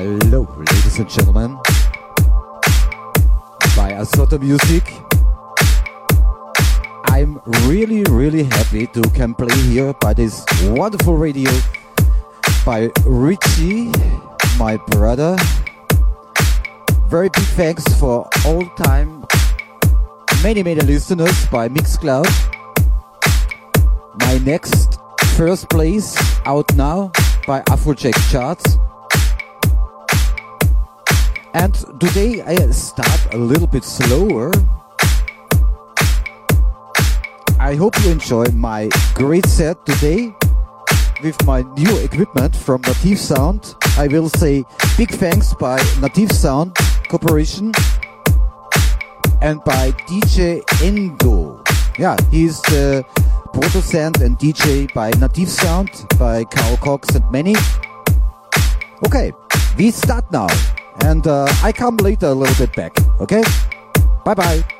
Hello, ladies and gentlemen. By Asota Music. I'm really, really happy to can play here by this wonderful radio by Richie, my brother. Very big thanks for all time many, many listeners by Mixcloud. My next first place out now by Afrojack Charts. And today I start a little bit slower. I hope you enjoy my great set today with my new equipment from Native Sound. I will say big thanks by Native Sound Corporation and by DJ Endo. Yeah, he's the producer and DJ by Native Sound, by Carl Cox and many. Okay, we start now. And uh, I come later a little bit back. Okay? Bye bye.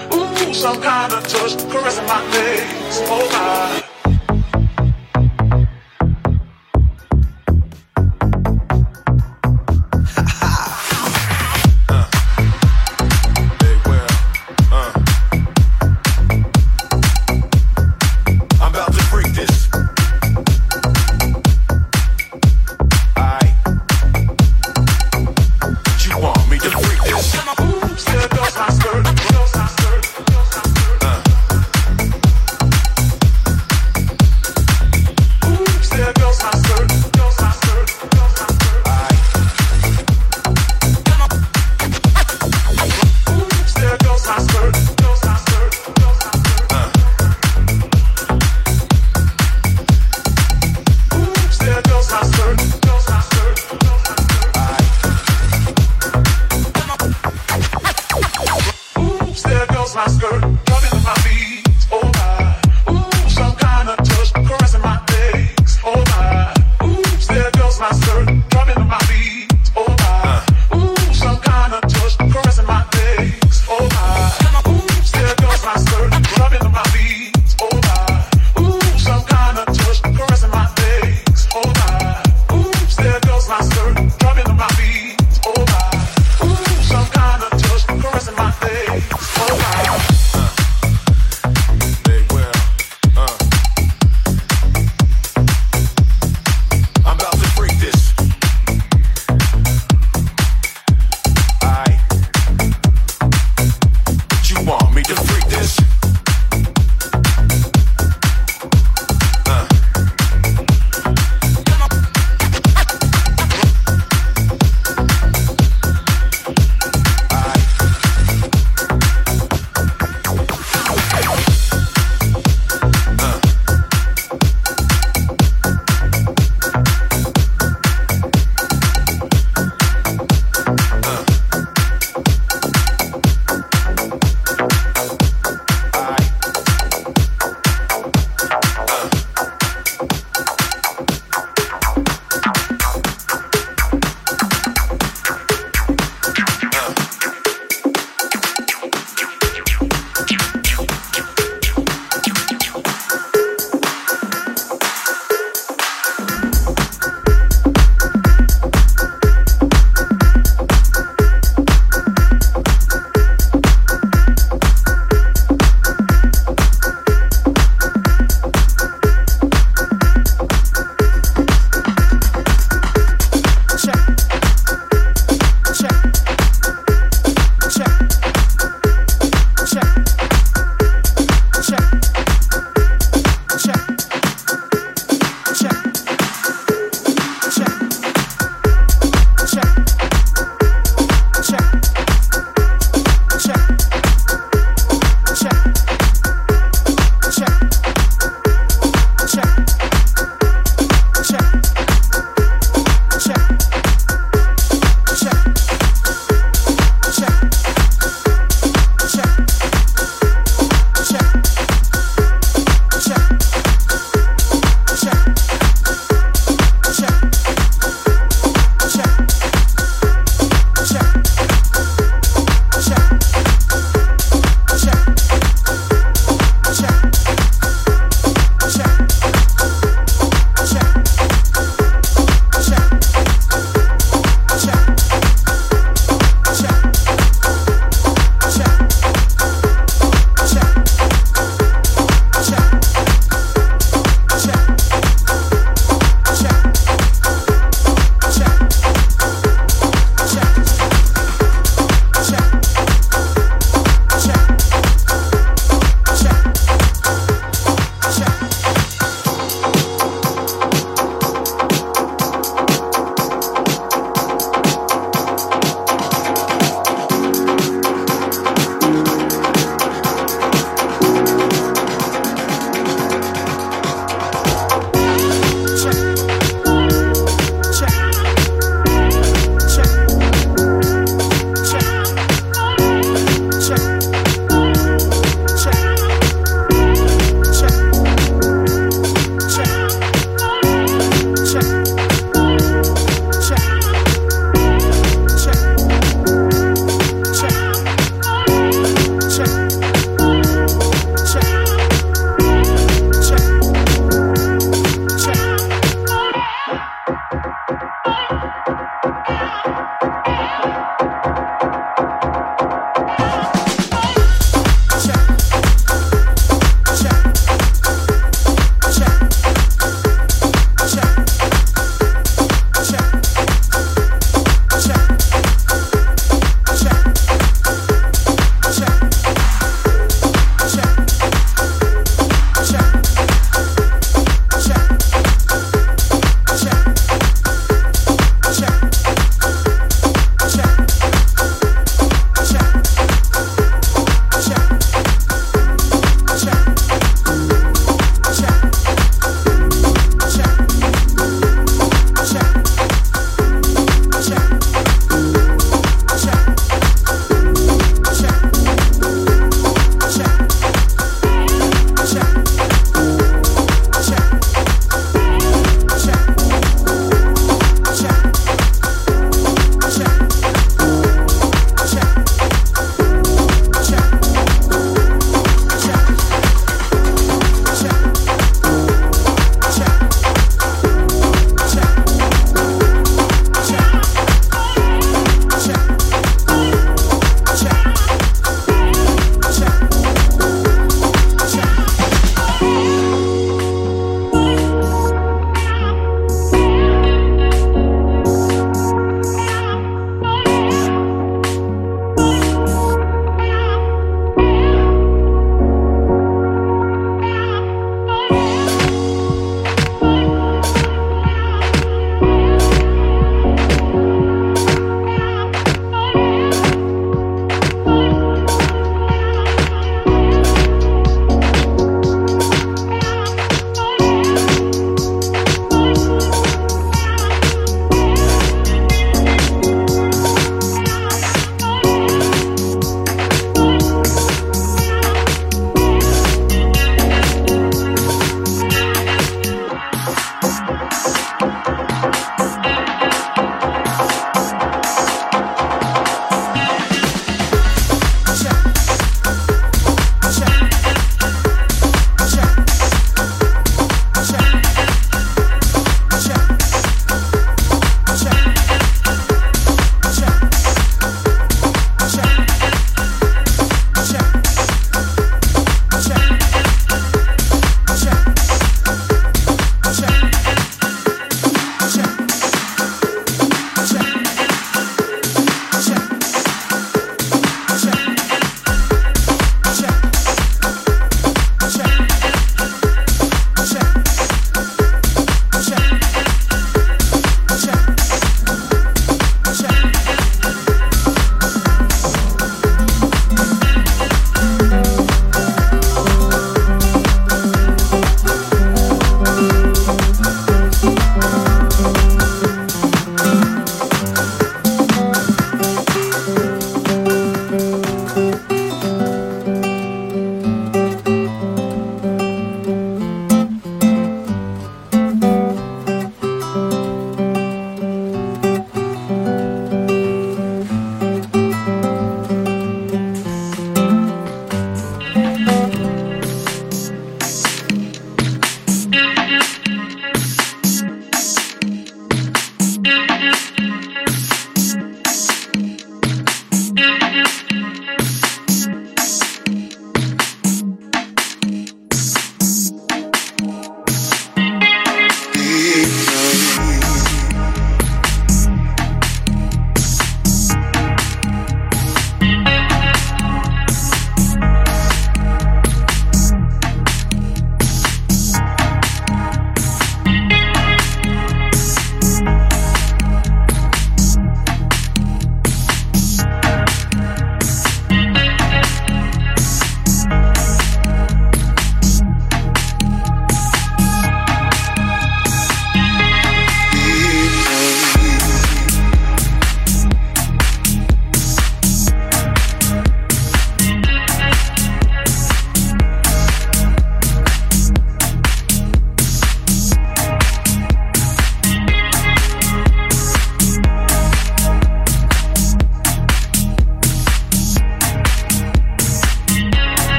some kind of touch caressing my legs. Oh my.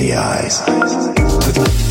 the eyes.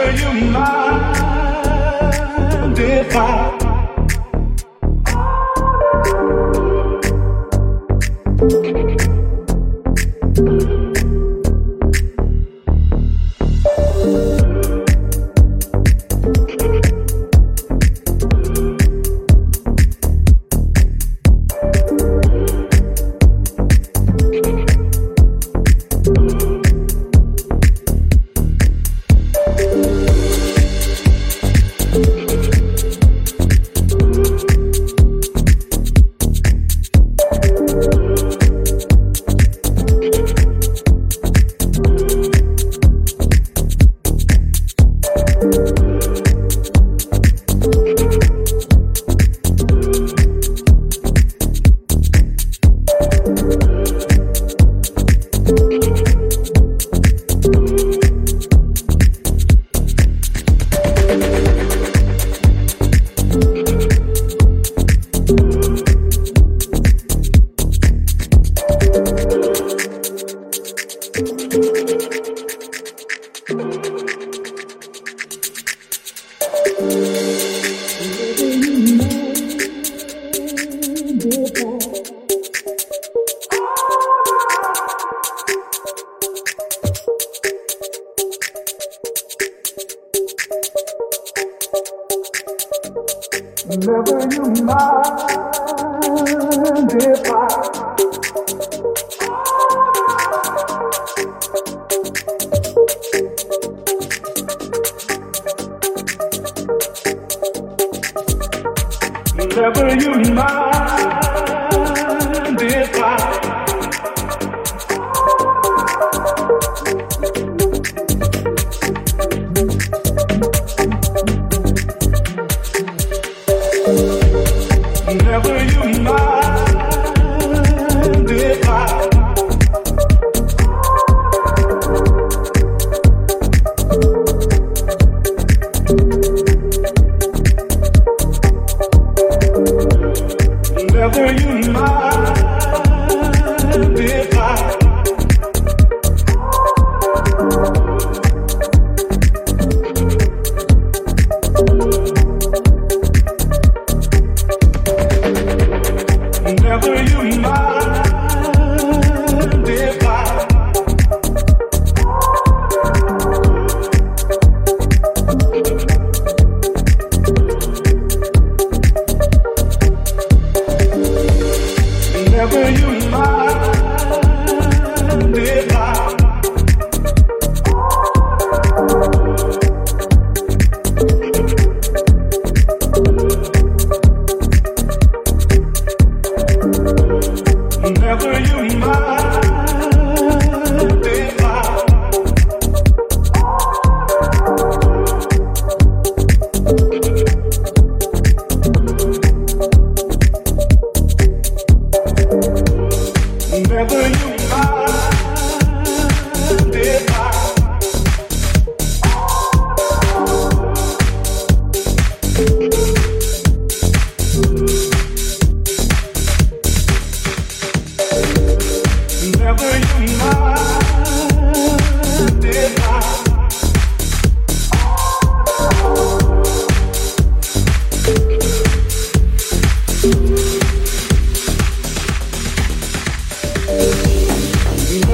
were you mind if I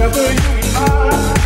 together you and I.